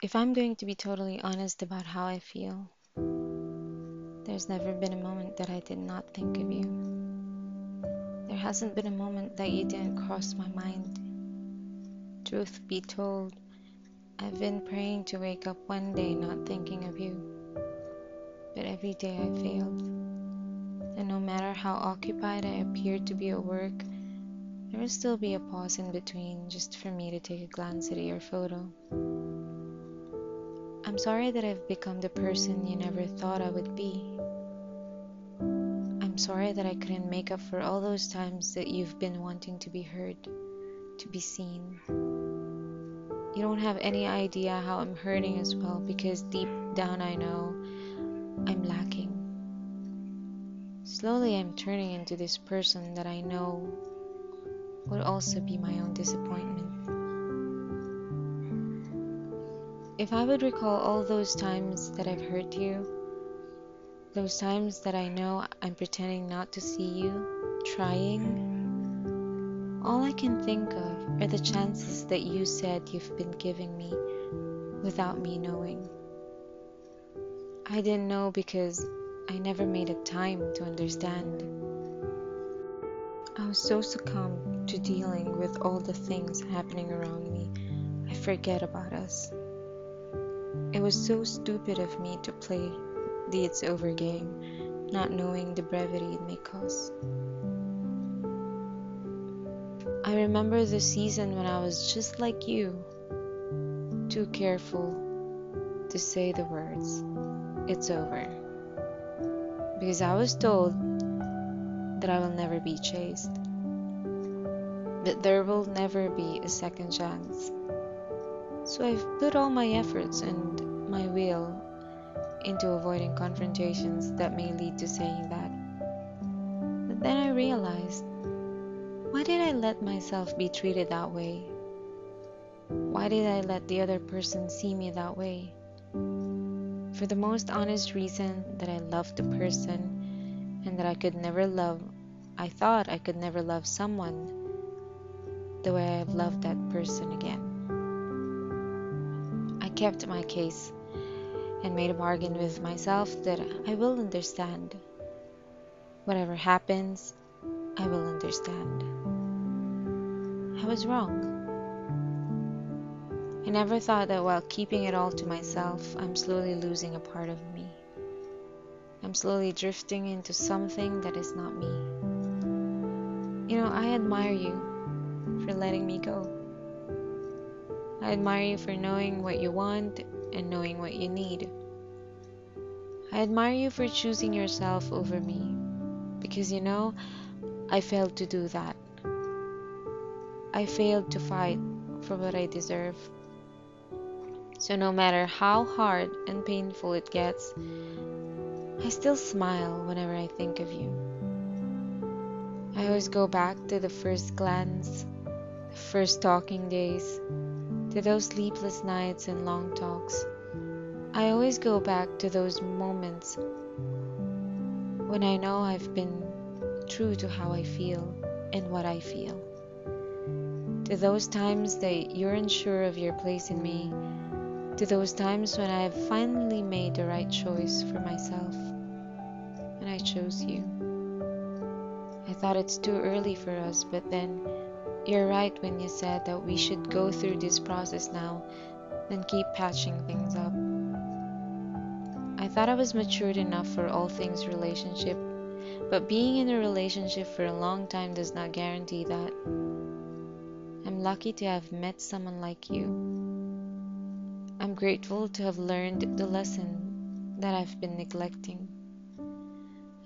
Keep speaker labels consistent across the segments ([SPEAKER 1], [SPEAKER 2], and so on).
[SPEAKER 1] If I'm going to be totally honest about how I feel, there's never been a moment that I did not think of you. There hasn't been a moment that you didn't cross my mind. Truth be told, I've been praying to wake up one day not thinking of you. But every day I failed. And no matter how occupied I appeared to be at work, there would still be a pause in between just for me to take a glance at your photo. I'm sorry that I've become the person you never thought I would be. I'm sorry that I couldn't make up for all those times that you've been wanting to be heard, to be seen. You don't have any idea how I'm hurting as well because deep down I know I'm lacking. Slowly I'm turning into this person that I know would also be my own disappointment. If I would recall all those times that I've hurt you, those times that I know I'm pretending not to see you, trying, all I can think of are the chances that you said you've been giving me without me knowing. I didn't know because I never made a time to understand. I was so succumbed to dealing with all the things happening around me, I forget about us. It was so stupid of me to play the it's over game, not knowing the brevity it may cause. I remember the season when I was just like you, too careful to say the words, it's over. Because I was told that I will never be chased, that there will never be a second chance. So I've put all my efforts and my will into avoiding confrontations that may lead to saying that. But then I realized why did I let myself be treated that way? Why did I let the other person see me that way? For the most honest reason that I loved the person and that I could never love, I thought I could never love someone the way I've loved that person again kept my case and made a bargain with myself that I will understand. Whatever happens, I will understand. I was wrong. I never thought that while keeping it all to myself, I'm slowly losing a part of me. I'm slowly drifting into something that is not me. You know, I admire you for letting me go. I admire you for knowing what you want and knowing what you need. I admire you for choosing yourself over me because you know I failed to do that. I failed to fight for what I deserve. So, no matter how hard and painful it gets, I still smile whenever I think of you. I always go back to the first glance, the first talking days, to those sleepless nights and long talks. I always go back to those moments when I know I've been true to how I feel and what I feel. To those times that you're unsure of your place in me, to those times when I have finally made the right choice for myself, and I chose you. I thought it's too early for us, but then you're right when you said that we should go through this process now and keep patching things up. I thought I was matured enough for all things relationship, but being in a relationship for a long time does not guarantee that. I'm lucky to have met someone like you. I'm grateful to have learned the lesson that I've been neglecting.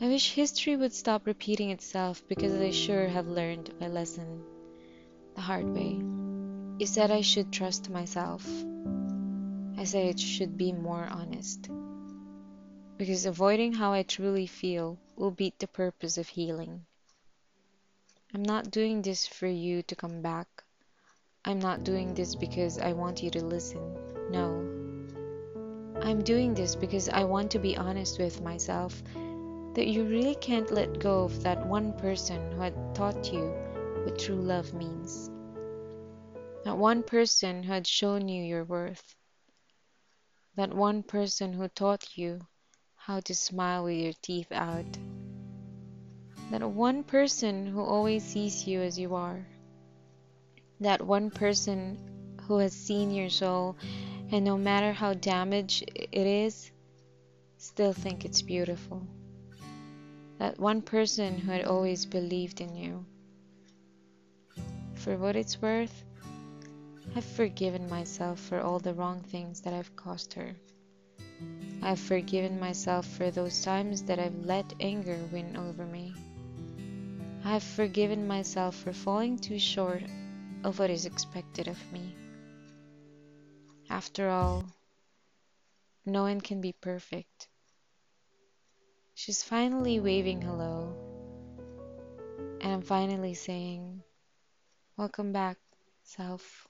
[SPEAKER 1] I wish history would stop repeating itself because I sure have learned my lesson the hard way. You said I should trust myself. I say it should be more honest. Because avoiding how I truly feel will beat the purpose of healing. I'm not doing this for you to come back. I'm not doing this because I want you to listen. No. I'm doing this because I want to be honest with myself that you really can't let go of that one person who had taught you what true love means. That one person who had shown you your worth. That one person who taught you how to smile with your teeth out. That one person who always sees you as you are. That one person who has seen your soul and no matter how damaged it is, still think it's beautiful. That one person who had always believed in you. For what it's worth, I've forgiven myself for all the wrong things that I've caused her. I've forgiven myself for those times that I've let anger win over me. I have forgiven myself for falling too short of what is expected of me. After all, no one can be perfect. She's finally waving hello, and I'm finally saying, Welcome back, self.